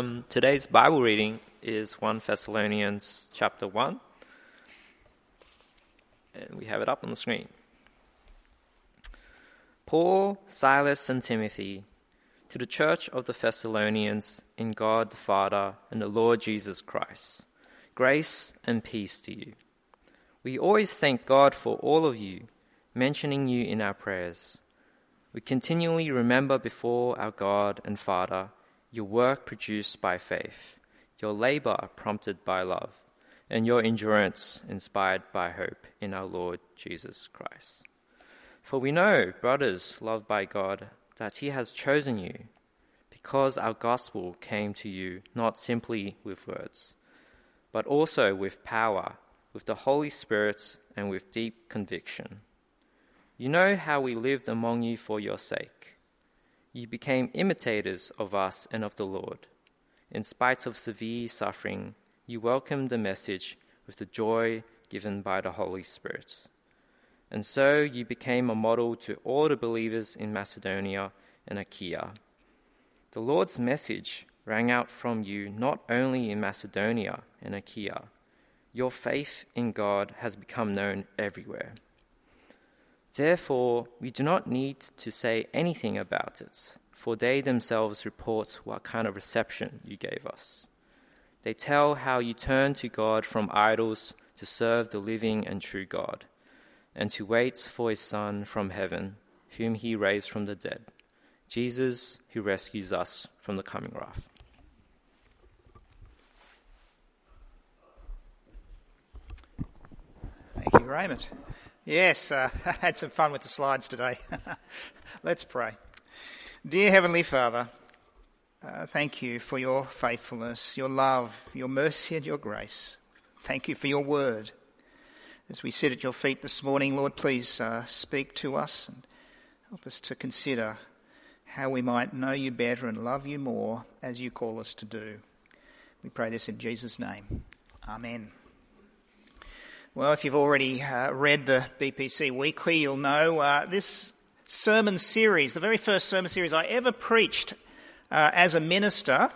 Um, today's Bible reading is 1 Thessalonians chapter 1. And we have it up on the screen. Paul, Silas, and Timothy, to the church of the Thessalonians in God the Father and the Lord Jesus Christ, grace and peace to you. We always thank God for all of you, mentioning you in our prayers. We continually remember before our God and Father your work produced by faith, your labor prompted by love, and your endurance inspired by hope in our Lord Jesus Christ. For we know, brothers loved by God, that He has chosen you, because our gospel came to you not simply with words, but also with power, with the Holy Spirit, and with deep conviction. You know how we lived among you for your sake. You became imitators of us and of the Lord. In spite of severe suffering, you welcomed the message with the joy given by the Holy Spirit. And so you became a model to all the believers in Macedonia and Achaia. The Lord's message rang out from you not only in Macedonia and Achaia, your faith in God has become known everywhere. Therefore, we do not need to say anything about it, for they themselves report what kind of reception you gave us. They tell how you turned to God from idols to serve the living and true God, and to wait for his Son from heaven, whom he raised from the dead, Jesus, who rescues us from the coming wrath. Thank you, Raymond. Yes, uh, I had some fun with the slides today. Let's pray. Dear Heavenly Father, uh, thank you for your faithfulness, your love, your mercy, and your grace. Thank you for your word. As we sit at your feet this morning, Lord, please uh, speak to us and help us to consider how we might know you better and love you more as you call us to do. We pray this in Jesus' name. Amen. Well, if you've already uh, read the BPC Weekly, you'll know uh, this sermon series, the very first sermon series I ever preached uh, as a minister.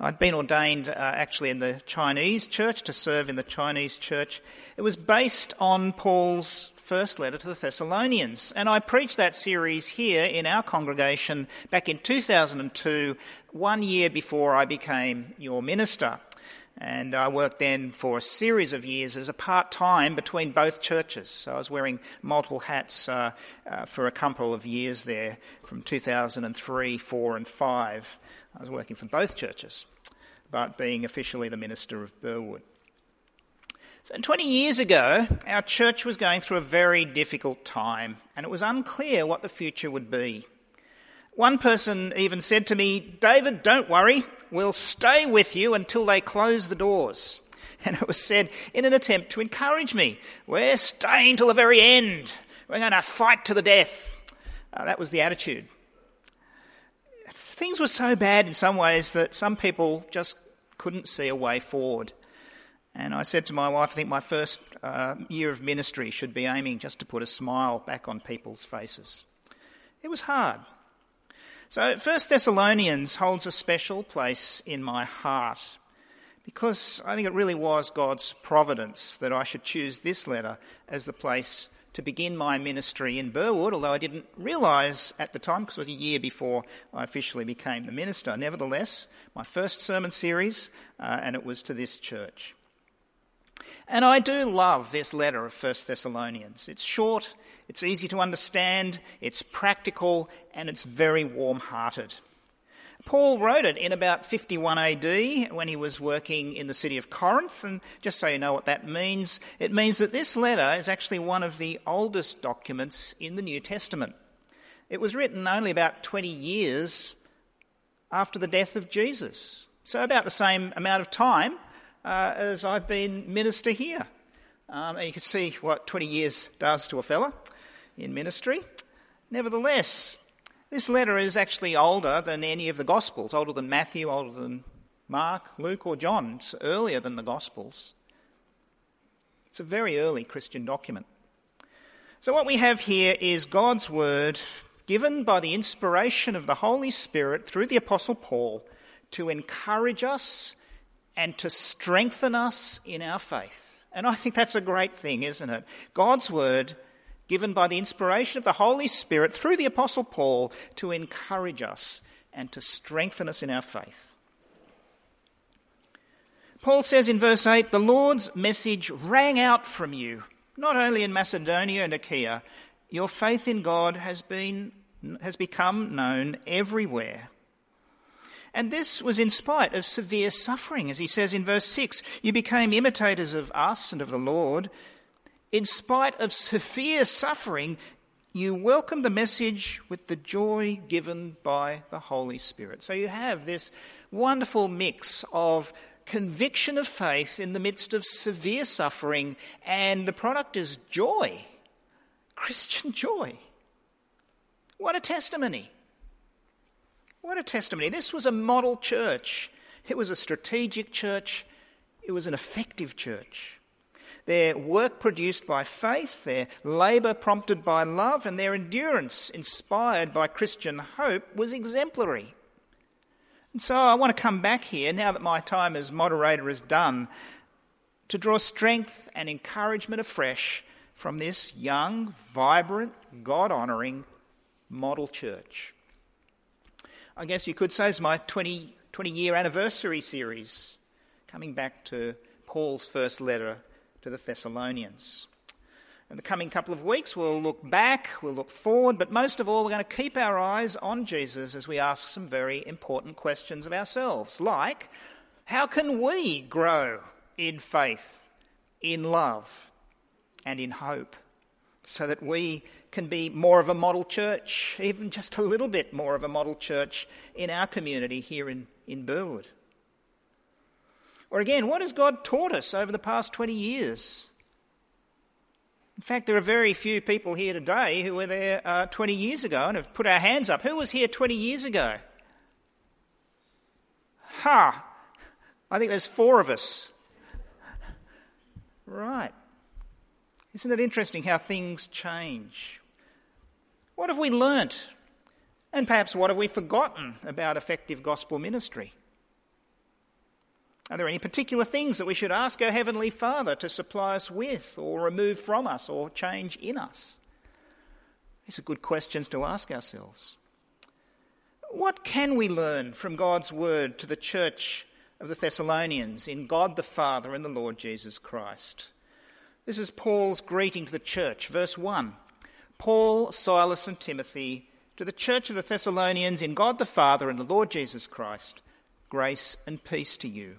I'd been ordained uh, actually in the Chinese church to serve in the Chinese church. It was based on Paul's first letter to the Thessalonians. And I preached that series here in our congregation back in 2002, one year before I became your minister. And I worked then for a series of years as a part time between both churches. So I was wearing multiple hats uh, uh, for a couple of years there from 2003, 4, and 5. I was working for both churches, but being officially the minister of Burwood. So 20 years ago, our church was going through a very difficult time, and it was unclear what the future would be. One person even said to me, David, don't worry, we'll stay with you until they close the doors. And it was said in an attempt to encourage me, we're staying till the very end. We're going to fight to the death. Uh, that was the attitude. Things were so bad in some ways that some people just couldn't see a way forward. And I said to my wife, I think my first uh, year of ministry should be aiming just to put a smile back on people's faces. It was hard. So, First Thessalonians holds a special place in my heart because I think it really was God's providence that I should choose this letter as the place to begin my ministry in Burwood, although I didn't realise at the time because it was a year before I officially became the minister. Nevertheless, my first sermon series, uh, and it was to this church. And I do love this letter of First Thessalonians. It's short, it's easy to understand, it's practical, and it's very warm hearted. Paul wrote it in about 51 AD when he was working in the city of Corinth. And just so you know what that means, it means that this letter is actually one of the oldest documents in the New Testament. It was written only about 20 years after the death of Jesus. So, about the same amount of time uh, as I've been minister here. Um, and you can see what 20 years does to a fella in ministry. Nevertheless, this letter is actually older than any of the Gospels, older than Matthew, older than Mark, Luke, or John. It's earlier than the Gospels. It's a very early Christian document. So, what we have here is God's Word given by the inspiration of the Holy Spirit through the Apostle Paul to encourage us and to strengthen us in our faith. And I think that's a great thing, isn't it? God's word given by the inspiration of the Holy Spirit through the Apostle Paul to encourage us and to strengthen us in our faith. Paul says in verse 8, The Lord's message rang out from you, not only in Macedonia and Achaia, your faith in God has, been, has become known everywhere. And this was in spite of severe suffering, as he says in verse 6 You became imitators of us and of the Lord. In spite of severe suffering, you welcome the message with the joy given by the Holy Spirit. So you have this wonderful mix of conviction of faith in the midst of severe suffering, and the product is joy Christian joy. What a testimony! What a testimony. This was a model church. It was a strategic church. It was an effective church. Their work produced by faith, their labour prompted by love, and their endurance inspired by Christian hope was exemplary. And so I want to come back here, now that my time as moderator is done, to draw strength and encouragement afresh from this young, vibrant, God honouring model church. I guess you could say it's my 20, 20 year anniversary series, coming back to Paul's first letter to the Thessalonians. In the coming couple of weeks, we'll look back, we'll look forward, but most of all, we're going to keep our eyes on Jesus as we ask some very important questions of ourselves, like how can we grow in faith, in love, and in hope, so that we can be more of a model church, even just a little bit more of a model church in our community here in, in Burwood. Or again, what has God taught us over the past 20 years? In fact, there are very few people here today who were there uh, 20 years ago and have put our hands up. Who was here 20 years ago? Ha! I think there's four of us. Right. Isn't it interesting how things change? What have we learnt? And perhaps what have we forgotten about effective gospel ministry? Are there any particular things that we should ask our Heavenly Father to supply us with, or remove from us, or change in us? These are good questions to ask ourselves. What can we learn from God's word to the church of the Thessalonians in God the Father and the Lord Jesus Christ? This is Paul's greeting to the church, verse 1. Paul, Silas, and Timothy, to the church of the Thessalonians in God the Father and the Lord Jesus Christ, grace and peace to you.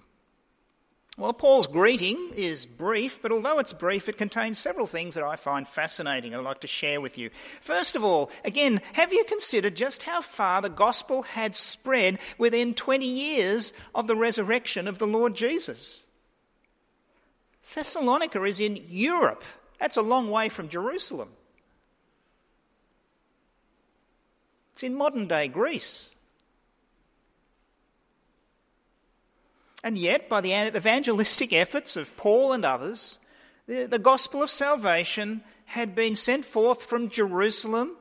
Well, Paul's greeting is brief, but although it's brief, it contains several things that I find fascinating and I'd like to share with you. First of all, again, have you considered just how far the gospel had spread within 20 years of the resurrection of the Lord Jesus? Thessalonica is in Europe. That's a long way from Jerusalem. It's in modern day Greece. And yet, by the evangelistic efforts of Paul and others, the, the, gospel of salvation had been sent forth from Jerusalem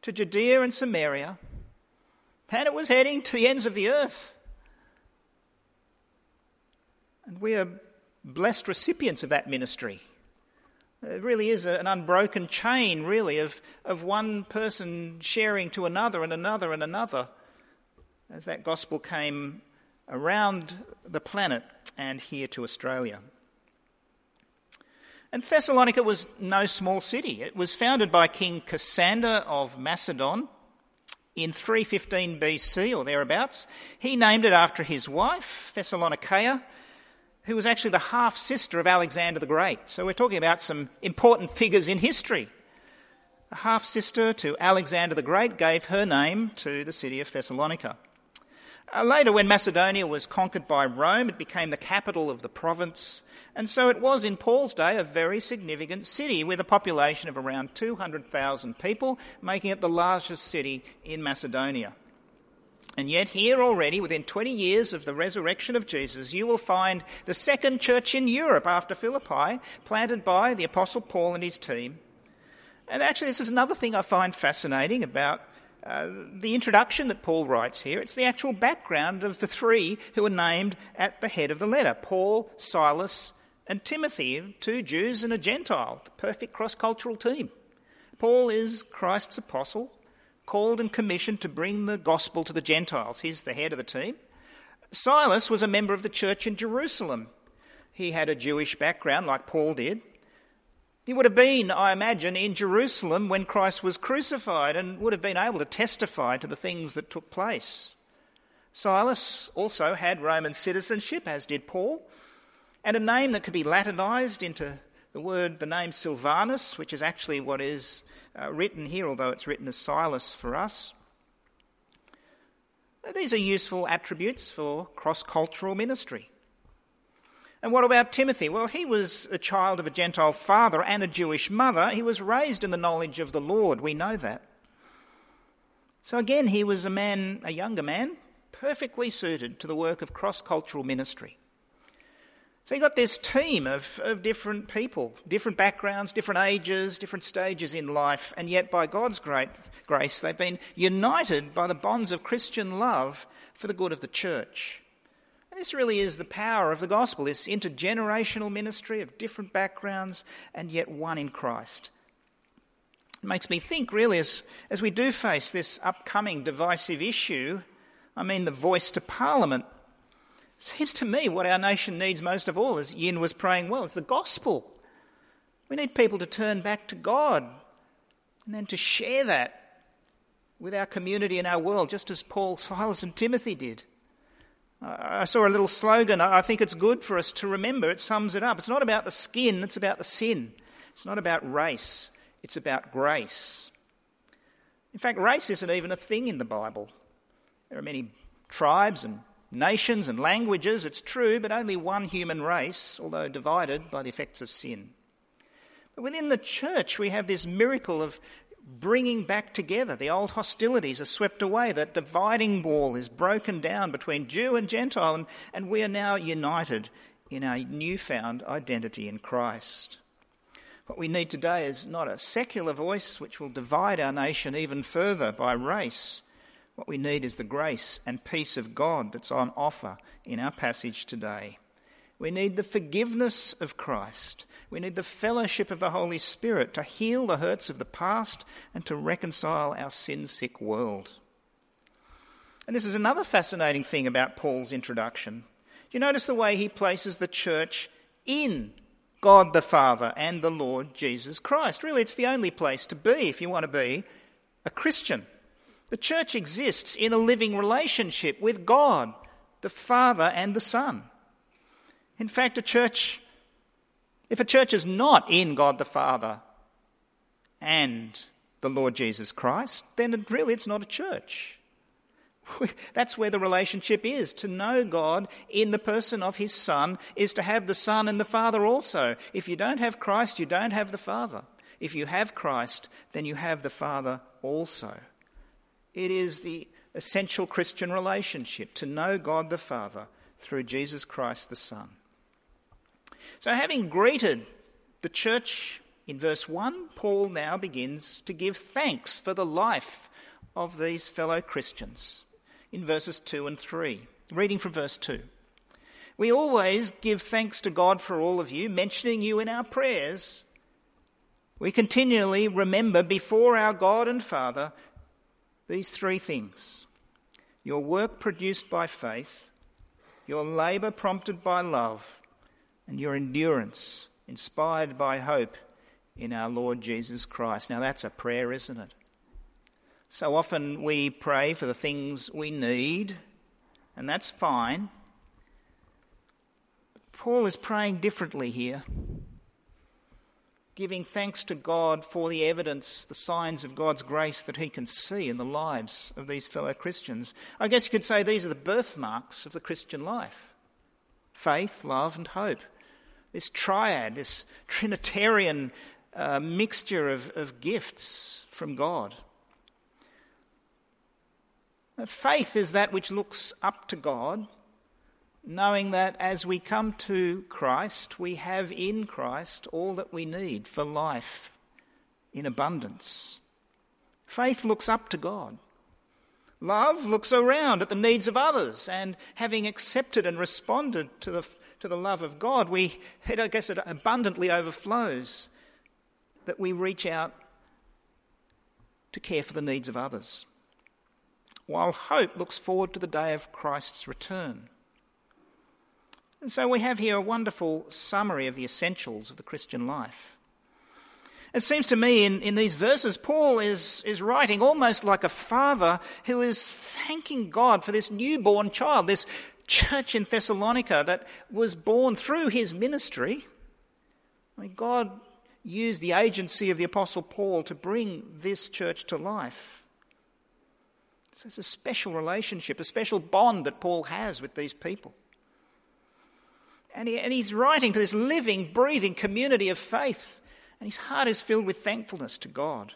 to Judea and Samaria, and it was heading to the ends of the earth. And we are blessed recipients of that ministry. It really is an unbroken chain, really, of, of one person sharing to another and another and another as that gospel came around the planet and here to Australia. And Thessalonica was no small city. It was founded by King Cassander of Macedon in 315 BC or thereabouts. He named it after his wife, Thessalonica, who was actually the half sister of Alexander the Great. So we're talking about some important figures in history. The half sister to Alexander the Great gave her name to the city of Thessalonica. Uh, later, when Macedonia was conquered by Rome, it became the capital of the province, and so it was in Paul's day a very significant city with a population of around 200,000 people, making it the largest city in Macedonia. And yet, here already, within 20 years of the resurrection of Jesus, you will find the second church in Europe after Philippi, planted by the Apostle Paul and his team. And actually, this is another thing I find fascinating about uh, the introduction that Paul writes here. It's the actual background of the three who are named at the head of the letter Paul, Silas, and Timothy, two Jews and a Gentile, the perfect cross cultural team. Paul is Christ's apostle, called and commissioned to bring the gospel to the Gentiles. He's the head of the team. Silas was a member of the church in Jerusalem. He had a Jewish background, like Paul did. He would have been, I imagine, in Jerusalem when Christ was crucified and would have been able to testify to the things that took place. Silas also had Roman citizenship, as did Paul, and a name that could be Latinized into the word, the name Silvanus, which is actually what is uh, written here, although it's written as Silas for us. These are useful attributes for cross cultural ministry. And what about Timothy? Well, he was a child of a Gentile father and a Jewish mother. He was raised in the knowledge of the Lord. We know that. So again, he was a man, a younger man, perfectly suited to the work of cross cultural ministry. So you've got this team of, of different people, different backgrounds, different ages, different stages in life, and yet by God's great grace, they've been united by the bonds of Christian love for the good of the church. And this really is the power of the gospel, this intergenerational ministry of different backgrounds and yet one in Christ. It makes me think, really, as, as we do face this upcoming divisive issue, I mean, the voice to Parliament Seems to me what our nation needs most of all, as Yin was praying well, is the gospel. We need people to turn back to God and then to share that with our community and our world, just as Paul, Silas, and Timothy did. I saw a little slogan. I think it's good for us to remember. It sums it up. It's not about the skin, it's about the sin. It's not about race, it's about grace. In fact, race isn't even a thing in the Bible. There are many tribes and nations and languages, it's true, but only one human race, although divided by the effects of sin. But within the church, we have this miracle of bringing back together. The old hostilities are swept away, that dividing wall is broken down between Jew and Gentile, and, and we are now united in our newfound identity in Christ. What we need today is not a secular voice which will divide our nation even further by race what we need is the grace and peace of God that's on offer in our passage today. We need the forgiveness of Christ. We need the fellowship of the Holy Spirit to heal the hurts of the past and to reconcile our sin sick world. And this is another fascinating thing about Paul's introduction. You notice the way he places the church in God the Father and the Lord Jesus Christ. Really, it's the only place to be if you want to be a Christian. The church exists in a living relationship with God, the Father and the Son. In fact, a church, if a church is not in God the Father and the Lord Jesus Christ, then it really it's not a church. That's where the relationship is. To know God in the person of His Son is to have the Son and the Father also. If you don't have Christ, you don't have the Father. If you have Christ, then you have the Father also. It is the essential Christian relationship to know God the Father through Jesus Christ the Son. So, having greeted the church in verse 1, Paul now begins to give thanks for the life of these fellow Christians in verses 2 and 3. Reading from verse 2. We always give thanks to God for all of you, mentioning you in our prayers. We continually remember before our God and Father these three things your work produced by faith, your labour prompted by love, and your endurance inspired by hope in our Lord Jesus Christ. Now, that's a prayer, isn't it? So often we pray for the things we need, and that's fine. But Paul is praying differently here giving thanks to God for the evidence, the signs of God's grace that he can see in the lives of these fellow Christians. I guess you could say these are the birthmarks of the Christian life faith, love, and hope. This triad, this Trinitarian uh, mixture of, of gifts from God. Faith is that which looks up to God knowing that as we come to Christ, we have in Christ all that we need for life in abundance. Faith looks up to God. Love looks around at the needs of others, and having accepted and responded to the, to the love of God, we, I guess it abundantly overflows that we reach out to care for the needs of others. While hope looks forward to the day of Christ's return. And so we have here a wonderful summary of the essentials of the Christian life. It seems to me in, in these verses, Paul is, is writing almost like a father who is thanking God for this newborn child, this church in Thessalonica that was born through his ministry. I mean, God used the agency of the Apostle Paul to bring this church to life. So it's a special relationship, a special bond that Paul has with these people. And, he, and he's writing to this living, breathing community of faith and his heart is filled with thankfulness to God.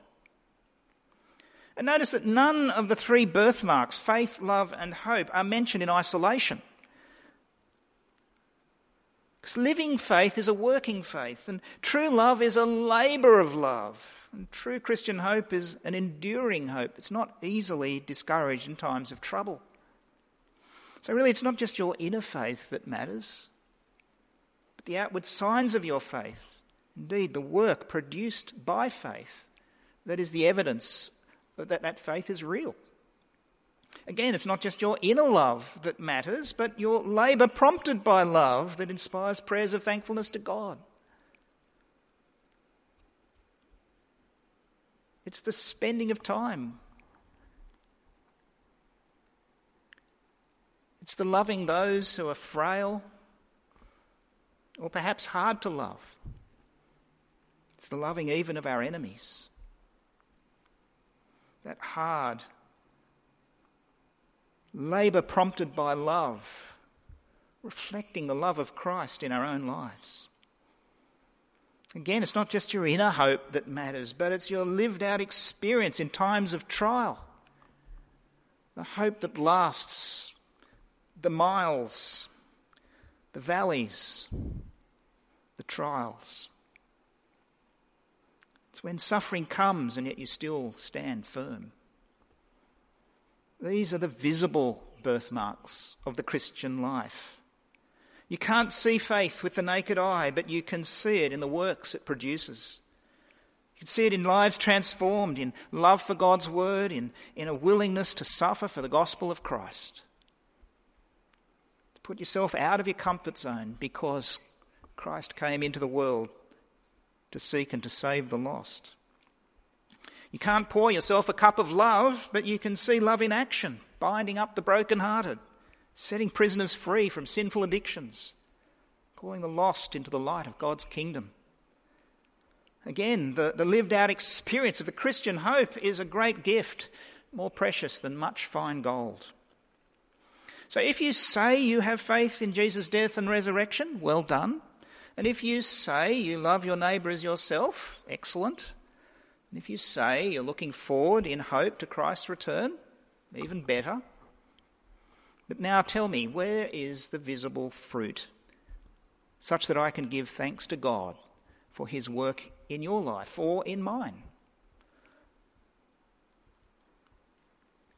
And notice that none of the three birthmarks, faith, love, and hope, are mentioned in isolation. Because living faith is a working faith, and true love is a labour of love. And true Christian hope is an enduring hope. It's not easily discouraged in times of trouble. So, really, it's not just your inner faith that matters, the outward signs of your faith Indeed, the work produced by faith that is the evidence that that faith is real. Again, it's not just your inner love that matters, but your labour prompted by love that inspires prayers of thankfulness to God. It's the spending of time. It's the loving those who are frail or perhaps hard to love. It's the loving even of our enemies. That hard labour prompted by love, reflecting the love of Christ in our own lives. Again, it's not just your inner hope that matters, but it's your lived out experience in times of trial. The hope that lasts, the miles, the valleys, the trials. It's when suffering comes and yet you still stand firm. These are the visible birthmarks of the Christian life. You can't see faith with the naked eye, but you can see it in the works it produces. You can see it in lives transformed, in love for God's word, in, in a willingness to suffer for the gospel of Christ. To put yourself out of your comfort zone because Christ came into the world to seek and to save the lost. You can't pour yourself a cup of love, but you can see love in action, binding up the brokenhearted, setting prisoners free from sinful addictions, calling the lost into the light of God's kingdom. Again, the, the lived out experience of the Christian hope is a great gift, more precious than much fine gold. So if you say you have faith in Jesus' death and resurrection, well done. And if you say you love your neighbour as yourself, excellent. And if you say you're looking forward in hope to Christ's return, even better. But now tell me, where is the visible fruit such that I can give thanks to God for his work in your life or in mine?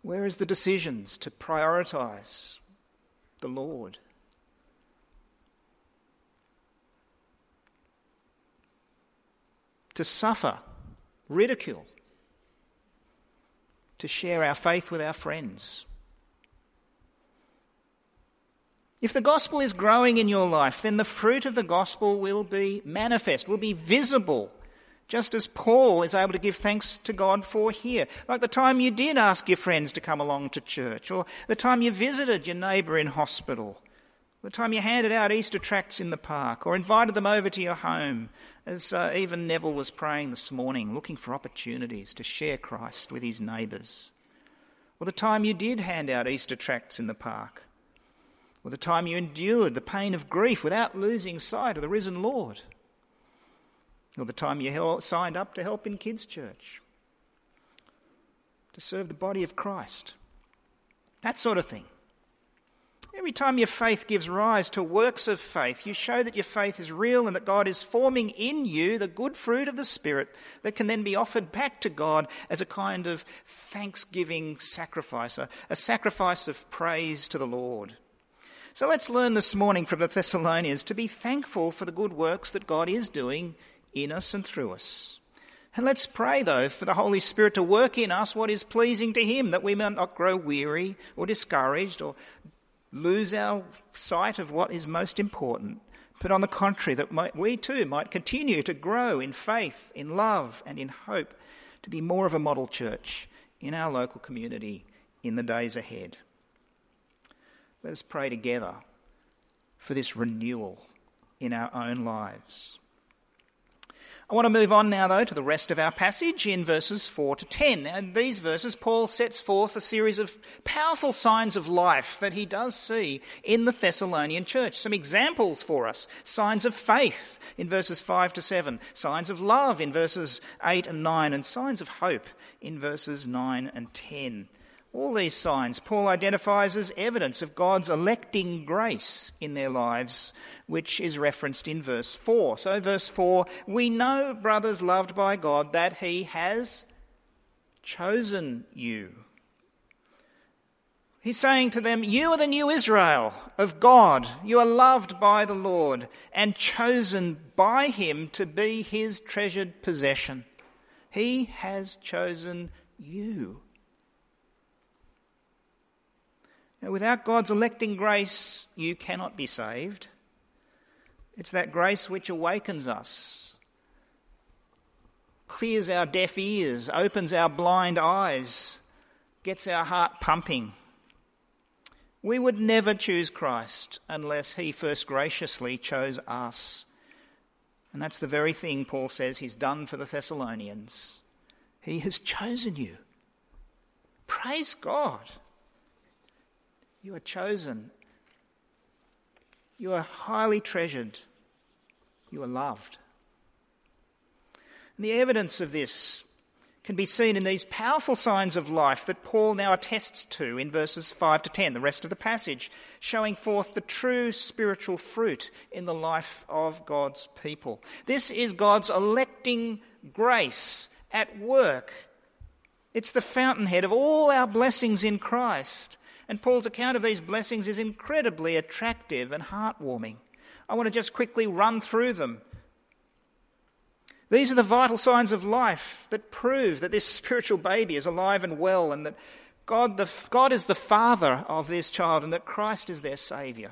Where is the decisions to prioritise the Lord? To suffer ridicule, to share our faith with our friends. If the gospel is growing in your life, then the fruit of the gospel will be manifest, will be visible, just as Paul is able to give thanks to God for here. Like the time you did ask your friends to come along to church, or the time you visited your neighbour in hospital, the time you handed out Easter tracts in the park or invited them over to your home, as uh, even Neville was praying this morning, looking for opportunities to share Christ with his neighbours. Or the time you did hand out Easter tracts in the park. Or the time you endured the pain of grief without losing sight of the risen Lord. Or the time you signed up to help in kids' church. To serve the body of Christ. That sort of thing. Every time your faith gives rise to works of faith, you show that your faith is real and that God is forming in you the good fruit of the Spirit that can then be offered back to God as a kind of thanksgiving sacrifice, a, a sacrifice of praise to the Lord. So let's learn this morning from the Thessalonians to be thankful for the good works that God is doing in us and through us. And let's pray, though, for the Holy Spirit to work in us what is pleasing to Him, that we may not grow weary or discouraged or lose our sight of what is most important, but on the contrary, that might, we too might continue to grow in faith, in love, and in hope to be more of a model church in our local community in the days ahead. Let us pray together for this renewal in our own lives. I want to move on now, though, to the rest of our passage in verses 4 to 10. And these verses, Paul sets forth a series of powerful signs of life that he does see in the Thessalonian church. Some examples for us signs of faith in verses 5 to 7, signs of love in verses 8 and 9, and signs of hope in verses 9 and 10. All these signs Paul identifies as evidence of God's electing grace in their lives, which is referenced in verse 4. So, verse 4 we know, brothers loved by God, that He has chosen you. He's saying to them, You are the new Israel of God. You are loved by the Lord and chosen by Him to be His treasured possession. He has chosen you. Now, without God's electing grace, you cannot be saved. It's that grace which awakens us, clears our deaf ears, opens our blind eyes, gets our heart pumping. We would never choose Christ unless He first graciously chose us. And that's the very thing Paul says He's done for the Thessalonians. He has chosen you. Praise God. You are chosen. You are highly treasured. You are loved. And the evidence of this can be seen in these powerful signs of life that Paul now attests to in verses 5 to 10, the rest of the passage, showing forth the true spiritual fruit in the life of God's people. This is God's electing grace at work. It's the fountainhead of all our blessings in Christ. And Paul's account of these blessings is incredibly attractive and heartwarming. I want to just quickly run through them. These are the vital signs of life that prove that this spiritual baby is alive and well, and that God, the, God is the father of this child, and that Christ is their Saviour.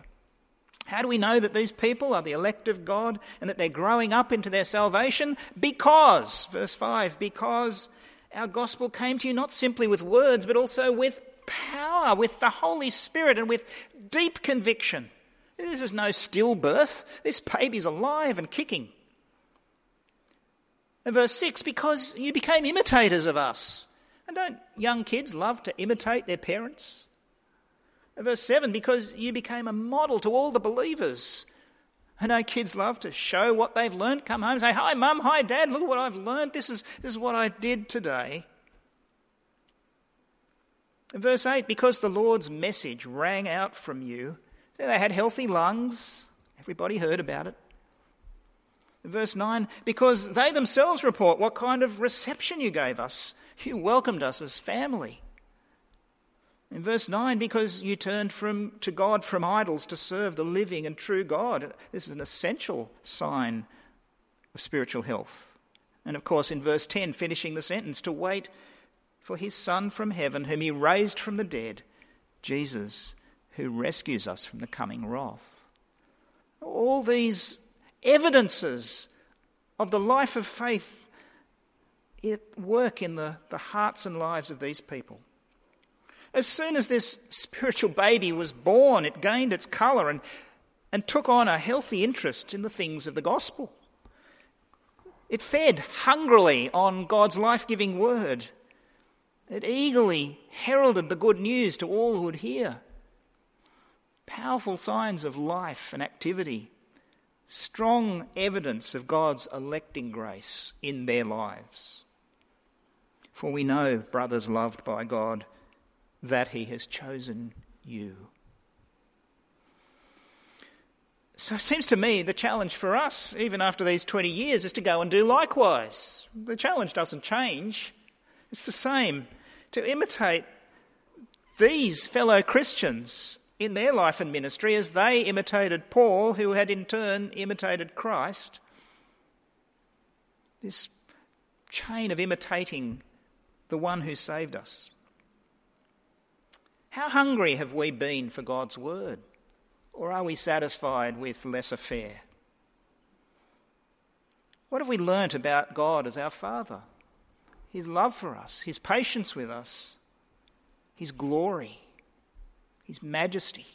How do we know that these people are the elect of God and that they're growing up into their salvation? Because, verse 5, because our gospel came to you not simply with words, but also with power, with the Holy Spirit, and with deep conviction. This is no stillbirth. This baby's alive and kicking. And verse 6 because you became imitators of us. And don't young kids love to imitate their parents? And verse 7 because you became a model to all the believers. I know kids love to show what they've learned, come home and say, Hi, mum, hi, dad, look at what I've learned. This is, this is what I did today. Verse 8 Because the Lord's message rang out from you, so they had healthy lungs, everybody heard about it. Verse 9 Because they themselves report what kind of reception you gave us. You welcomed us as family. In verse 9, because you turned from, to God from idols to serve the living and true God. This is an essential sign of spiritual health. And of course, in verse 10, finishing the sentence, to wait for his Son from heaven, whom he raised from the dead, Jesus, who rescues us from the coming wrath. All these evidences of the life of faith at work in the, the hearts and lives of these people. As soon as this spiritual baby was born, it gained its colour and, and took on a healthy interest in the things of the gospel. It fed hungrily on God's life giving word. It eagerly heralded the good news to all who would hear. Powerful signs of life and activity, strong evidence of God's electing grace in their lives. For we know, brothers loved by God, that He has chosen you. So it seems to me the challenge for us, even after these 20 years, is to go and do likewise. The challenge doesn't change, it's the same to imitate these fellow Christians in their life and ministry as they imitated Paul, who had in turn imitated Christ. This chain of imitating the one who saved us. How hungry have we been for God's word? Or are we satisfied with lesser fare? What have we learnt about God as our Father? His love for us, His patience with us, His glory, His majesty.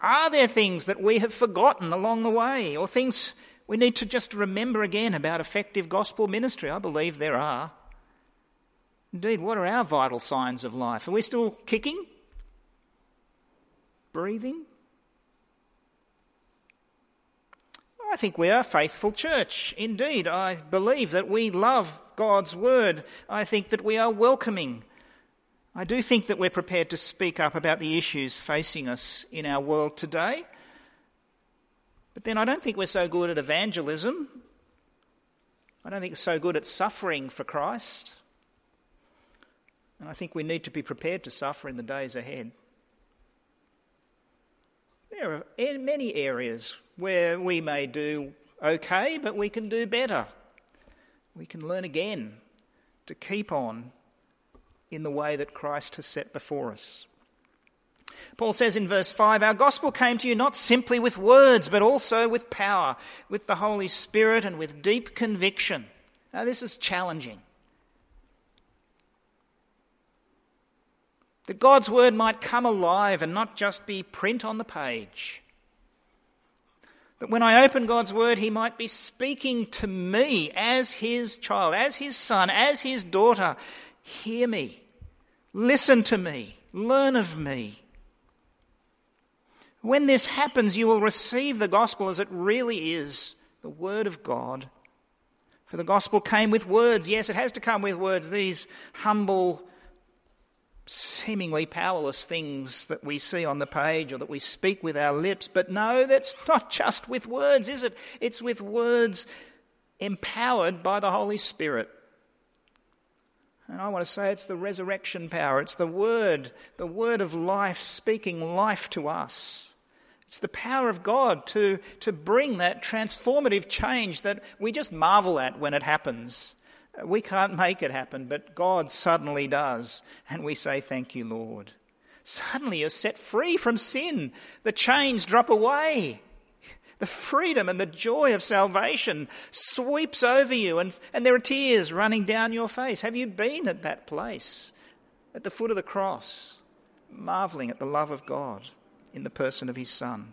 Are there things that we have forgotten along the way, or things we need to just remember again about effective gospel ministry? I believe there are. Indeed, what are our vital signs of life? Are we still kicking? Breathing? I think we are a faithful church. Indeed, I believe that we love God's word. I think that we are welcoming. I do think that we're prepared to speak up about the issues facing us in our world today. But then I don't think we're so good at evangelism. I don't think we're so good at suffering for Christ. And I think we need to be prepared to suffer in the days ahead. There are many areas where we may do okay, but we can do better. We can learn again to keep on in the way that Christ has set before us. Paul says in verse 5 Our gospel came to you not simply with words, but also with power, with the Holy Spirit, and with deep conviction. Now, this is challenging. That God's word might come alive and not just be print on the page. That when I open God's word, He might be speaking to me as His child, as His son, as His daughter. Hear me. Listen to me. Learn of me. When this happens, you will receive the gospel as it really is the word of God. For the gospel came with words. Yes, it has to come with words. These humble, seemingly powerless things that we see on the page or that we speak with our lips. But no, that's not just with words, is it? It's with words empowered by the Holy Spirit. And I want to say it's the resurrection power. It's the word, the word of life speaking life to us. It's the power of God to, to bring that transformative change that we just marvel at when it happens. We can't make it happen, but God suddenly does. And we say, Thank you, Lord. Suddenly you're set free from sin. The chains drop away. The freedom and the joy of salvation sweeps over you, and, and there are tears running down your face. Have you been at that place, at the foot of the cross, marveling at the love of God in the person of His Son?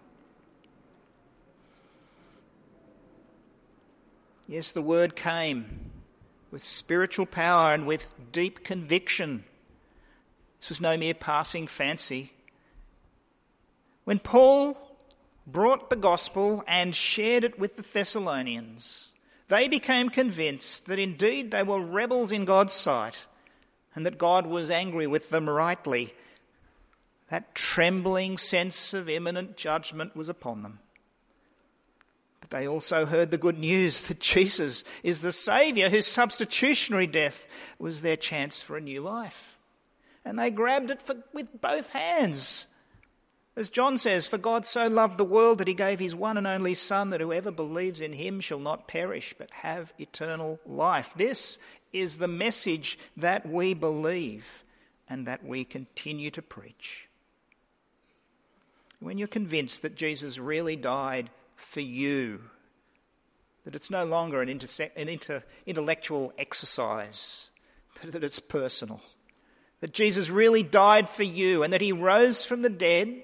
Yes, the word came with spiritual power and with deep conviction. This was no mere passing fancy. When Paul brought the gospel and shared it with the Thessalonians, they became convinced that indeed they were rebels in God's sight and that God was angry with them rightly. That trembling sense of imminent judgment was upon them. They also heard the good news that Jesus is the Saviour whose substitutionary death was their chance for a new life. And they grabbed it for, with both hands. As John says, For God so loved the world that he gave his one and only Son, that whoever believes in him shall not perish but have eternal life. This is the message that we believe and that we continue to preach. When you're convinced that Jesus really died for you. That it's no longer an, interse- an inter- intellectual exercise, but that it's personal. That Jesus really died for you and that he rose from the dead,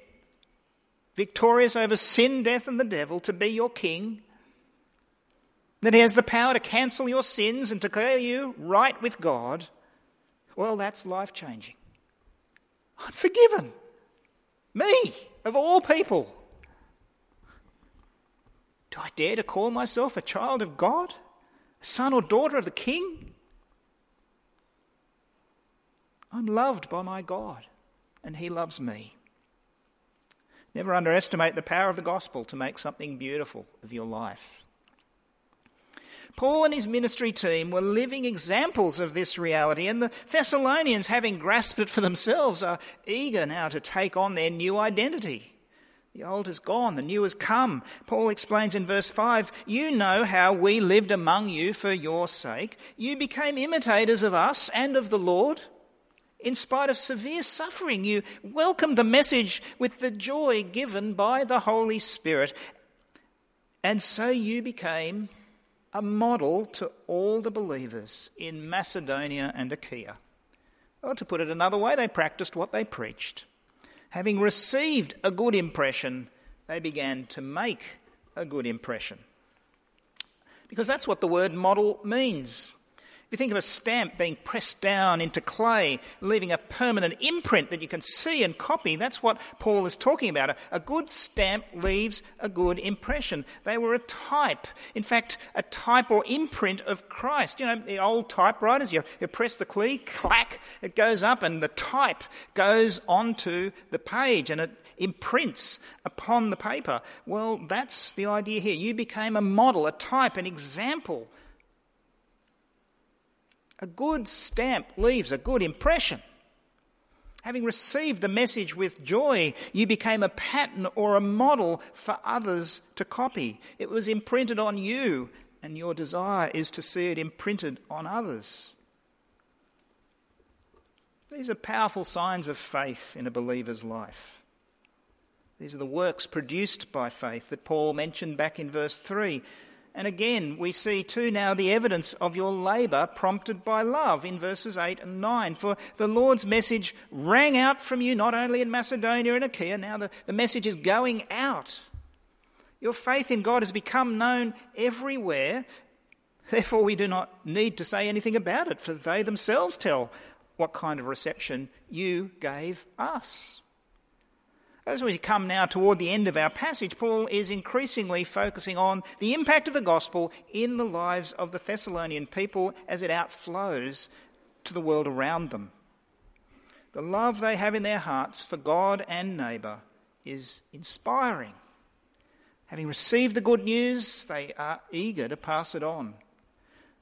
victorious over sin, death, and the devil, to be your king. That he has the power to cancel your sins and to declare you right with God. Well, that's life changing. I'm forgiven. Me, of all people. Do I dare to call myself a child of God? A son or daughter of the King? I'm loved by my God, and He loves me. Never underestimate the power of the gospel to make something beautiful of your life. Paul and his ministry team were living examples of this reality, and the Thessalonians, having grasped it for themselves, are eager now to take on their new identity. The old is gone, the new has come. Paul explains in verse 5 You know how we lived among you for your sake. You became imitators of us and of the Lord. In spite of severe suffering, you welcomed the message with the joy given by the Holy Spirit. And so you became a model to all the believers in Macedonia and Achaia. Or to put it another way, they practiced what they preached. Having received a good impression, they began to make a good impression. Because that's what the word model means. If you think of a stamp being pressed down into clay, leaving a permanent imprint that you can see and copy, that's what Paul is talking about. A, good stamp leaves a good impression. They were a type, in fact, a type or imprint of Christ. You know, the old typewriters, you, you press the key, clack, it goes up, and the type goes onto the page and it imprints upon the paper. Well, that's the idea here. You became a model, a type, an example a good stamp leaves a good impression. Having received the message with joy, you became a pattern or a model for others to copy. It was imprinted on you, and your desire is to see it imprinted on others. These are powerful signs of faith in a believer's life. These are the works produced by faith that Paul mentioned back in verse 3. And again, we see too now the evidence of your labour prompted by love in verses 8 and 9. For the Lord's message rang out from you not only in Macedonia and Achaia, now the, the message is going out. Your faith in God has become known everywhere. Therefore, we do not need to say anything about it, for they themselves tell what kind of reception you gave us. As we come now toward the end of our passage, Paul is increasingly focusing on the impact of the gospel in the lives of the Thessalonian people as it outflows to the world around them. The love they have in their hearts for God and neighbour is inspiring. Having received the good news, they are eager to pass it on.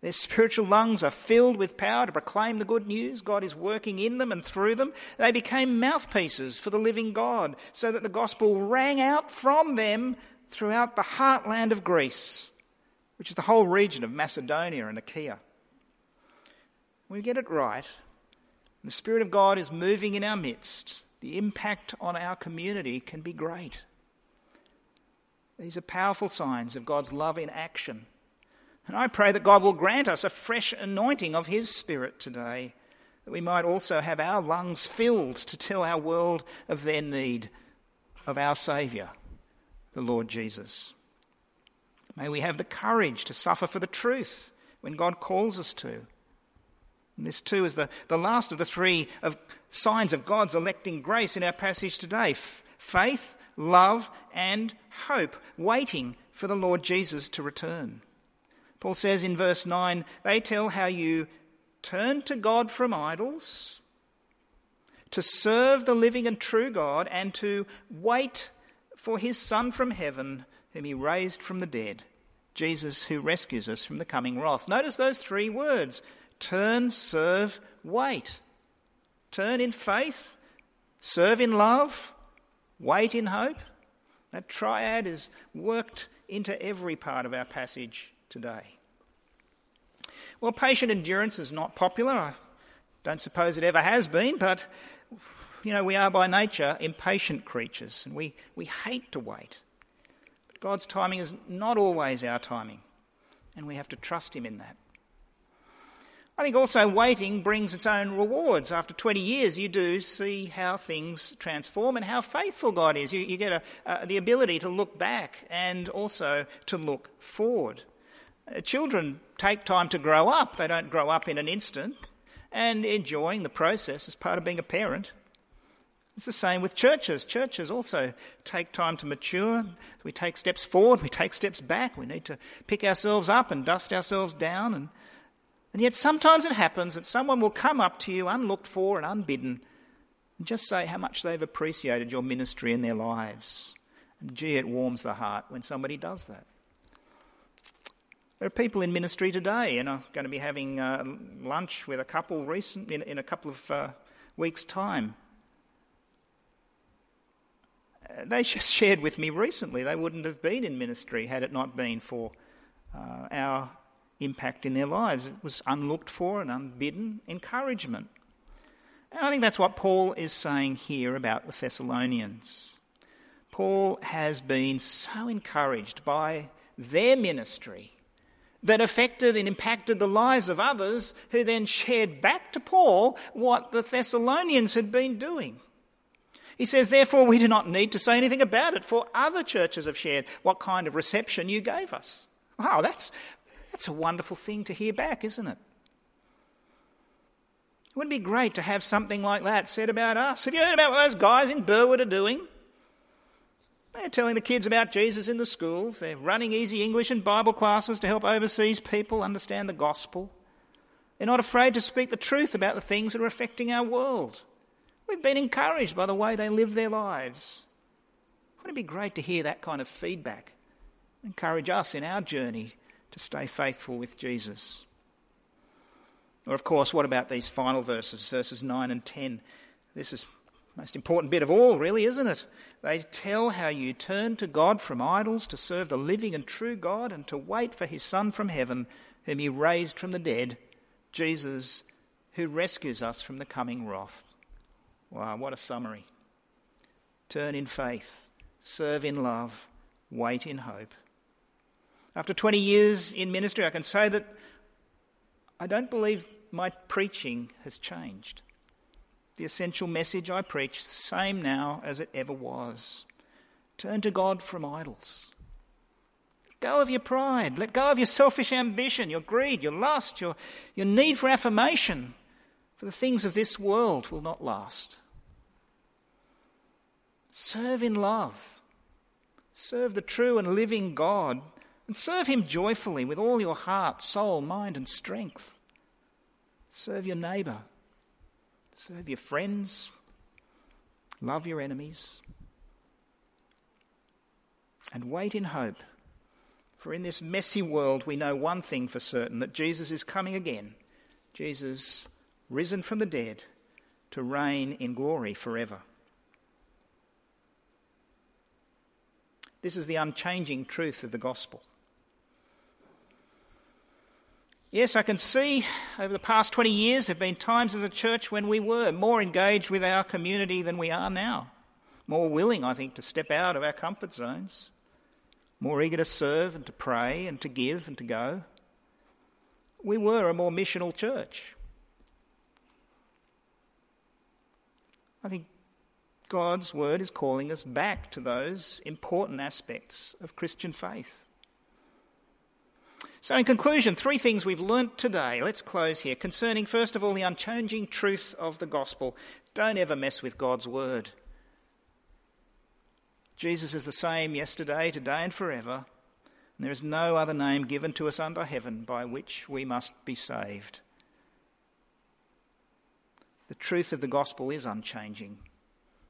Their spiritual lungs are filled with power to proclaim the good news. God is working in them and through them. They became mouthpieces for the living God, so that the gospel rang out from them throughout the heartland of Greece, which is the whole region of Macedonia and Achaia. When we get it right, the Spirit of God is moving in our midst, the impact on our community can be great. These are powerful signs of God's love in action and I pray that God will grant us a fresh anointing of His Spirit today, that we might also have our lungs filled to tell our world of their need of our Saviour, the Lord Jesus. May we have the courage to suffer for the truth when God calls us to. And this, too, is the, the last of the three of signs of God's electing grace in our passage today F- faith, love, and hope, waiting for the Lord Jesus to return. Paul says in verse 9, they tell how you turn to God from idols, to serve the living and true God, and to wait for his Son from heaven, whom he raised from the dead, Jesus, who rescues us from the coming wrath. Notice those three words turn, serve, wait. Turn in faith, serve in love, wait in hope. That triad is worked into every part of our passage today. Well, patient endurance is not popular. I don't suppose it ever has been, but you know, we are by nature impatient creatures and we, we hate to wait. But God's timing is not always our timing, and we have to trust Him in that. I think also waiting brings its own rewards. After 20 years, you do see how things transform and how faithful God is. You, you get a, uh, the ability to look back and also to look forward. Uh, children take time to grow up, they don't grow up in an instant, and enjoying the process is part of being a parent. It's the same with churches. Churches also take time to mature. We take steps forward, we take steps back. We need to pick ourselves up and dust ourselves down. And, and yet sometimes it happens that someone will come up to you unlooked for and unbidden And just say how much they've appreciated your ministry in their lives. And gee, it warms the heart when somebody does that. There are people in ministry today, and I'm going to be having uh, lunch with a couple recent, in, in a couple of uh, weeks' time. Uh, they just shared with me recently they wouldn't have been in ministry had it not been for uh, our impact in their lives. It was unlooked for and unbidden encouragement. And I think that's what Paul is saying here about the Thessalonians. Paul has been so encouraged by their ministry that affected and impacted the lives of others who then shared back to Paul what the Thessalonians had been doing. He says, Therefore, we do not need to say anything about it, for other churches have shared what kind of reception you gave us. Wow, that's, that's a wonderful thing to hear back, isn't it? It would be great to have something like that said about us. Have you heard about what those guys in Burwood are doing? They're telling the kids about Jesus in the schools. They're running easy English and Bible classes to help overseas people understand the gospel. They're not afraid to speak the truth about the things that are affecting our world. We've been encouraged by the way they live their lives. Wouldn't it be great to hear that kind of feedback? Encourage us in our journey to stay faithful with Jesus. Or, of course, what about these final verses, verses 9 and 10? This is most important bit of all, really, isn't it? They tell how you turn to God from idols to serve the living and true God and to wait for his Son from heaven, whom he raised from the dead, Jesus, who rescues us from the coming wrath. Wow, what a summary. Turn in faith, serve in love, wait in hope. After 20 years in ministry, I can say that I don't believe my preaching has changed. The essential message I preach the same now as it ever was. Turn to God from idols. Let go of your pride. Let go of your selfish ambition, your greed, your lust, your, your need for affirmation. For the things of this world will not last. Serve in love. Serve the true and living God and serve Him joyfully with all your heart, soul, mind, and strength. Serve your neighbour. Serve your friends. Love your enemies. And wait in hope. For in this messy world, we know one thing for certain that Jesus is coming again. Jesus, risen from the dead, to reign in glory forever. This is the unchanging truth of the gospel. Yes, I can see over the past 20 years there have been times as a church when we were more engaged with our community than we are now. More willing, I think, to step out of our comfort zones. More eager to serve and to pray and to give and to go. We were a more missional church. I think God's word is calling us back to those important aspects of Christian faith. So, in conclusion, three things we've learnt today. Let's close here. Concerning, first of all, the unchanging truth of the gospel. Don't ever mess with God's word. Jesus is the same yesterday, today, and forever. And there is no other name given to us under heaven by which we must be saved. The truth of the gospel is unchanging,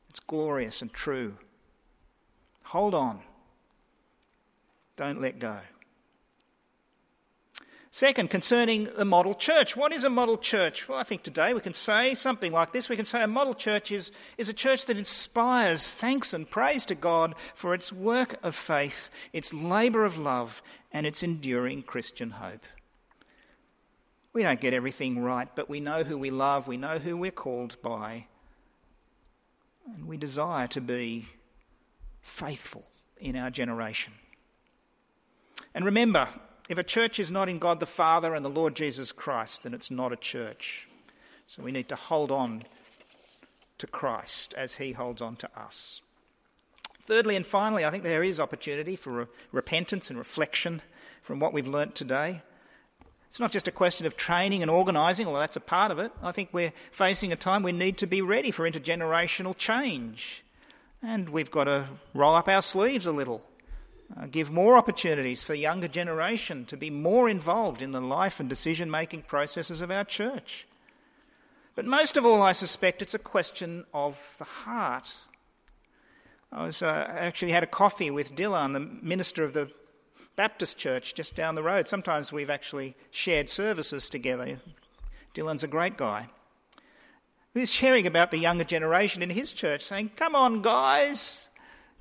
it's glorious and true. Hold on. Don't let go. Second, concerning the model church. What is a model church? Well, I think today we can say something like this. We can say a model church is, is a church that inspires thanks and praise to God for its work of faith, its labour of love, and its enduring Christian hope. We don't get everything right, but we know who we love, we know who we're called by, and we desire to be faithful in our generation. And remember, if a church is not in God the Father and the Lord Jesus Christ, then it's not a church. So we need to hold on to Christ as he holds on to us. Thirdly and finally, I think there is opportunity for re- repentance and reflection from what we've learnt today. It's not just a question of training and organising, although that's a part of it. I think we're facing a time we need to be ready for intergenerational change. And we've got to roll up our sleeves a little uh, give more opportunities for the younger generation to be more involved in the life and decision making processes of our church. But most of all, I suspect it's a question of the heart. I was uh, actually had a coffee with Dylan, the minister of the Baptist church just down the road. Sometimes we've actually shared services together. Dylan's a great guy. He was sharing about the younger generation in his church, saying, Come on, guys.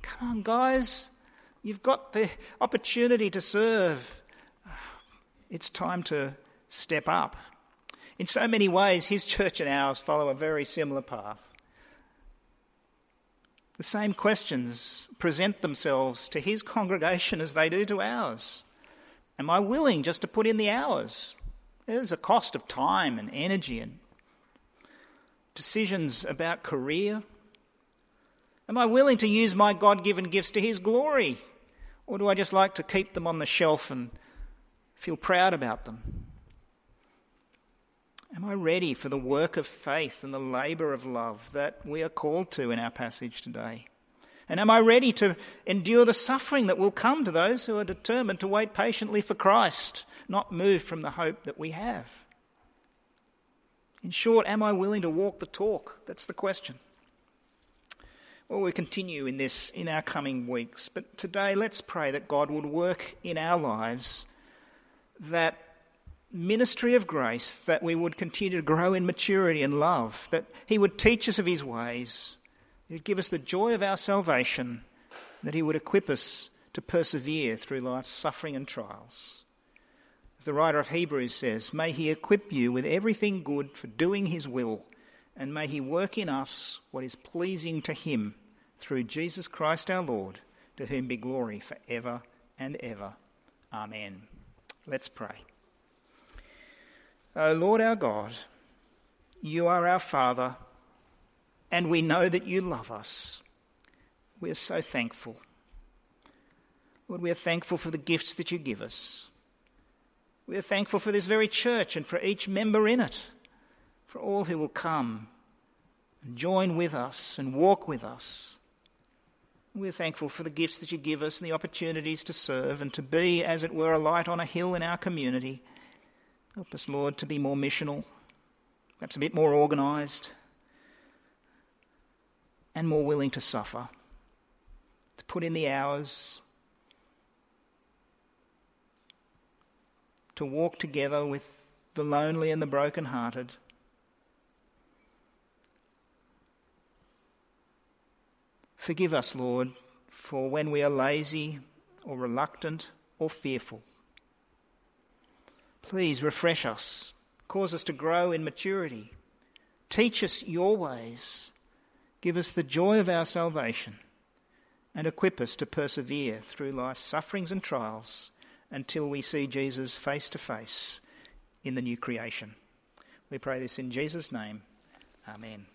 Come on, guys. You've got the opportunity to serve. It's time to step up. In so many ways, his church and ours follow a very similar path. The same questions present themselves to his congregation as they do to ours. Am I willing just to put in the hours? There's a cost of time and energy and decisions about career. Am I willing to use my God given gifts to his glory? Or do I just like to keep them on the shelf and feel proud about them? Am I ready for the work of faith and the labour of love that we are called to in our passage today? And am I ready to endure the suffering that will come to those who are determined to wait patiently for Christ, not move from the hope that we have? In short, am I willing to walk the talk? That's the question. Well, we continue in this in our coming weeks, but today let's pray that God would work in our lives that ministry of grace that we would continue to grow in maturity and love, that He would teach us of His ways, He would give us the joy of our salvation, that He would equip us to persevere through life's suffering and trials. As the writer of Hebrews says, may He equip you with everything good for doing His will, and may He work in us what is pleasing to Him through Jesus Christ our Lord, to whom be glory for ever and ever. Amen. Let's pray. O Lord our God, you are our Father, and we know that you love us. We are so thankful. Lord, we are thankful for the gifts that you give us. We are thankful for this very church and for each member in it, for all who will come and join with us and walk with us. We're thankful for the gifts that you give us and the opportunities to serve and to be, as it were, a light on a hill in our community Help us, Lord, to be more missional, perhaps a bit more organised, and more willing to suffer, to put in the hours, to walk together with the lonely and the broken-hearted. Forgive us, Lord, for when we are lazy or reluctant or fearful. Please refresh us, cause us to grow in maturity. Teach us your ways. Give us the joy of our salvation and equip us to persevere through life's sufferings and trials until we see Jesus face to face in the new creation. We pray this in Jesus' name. Amen.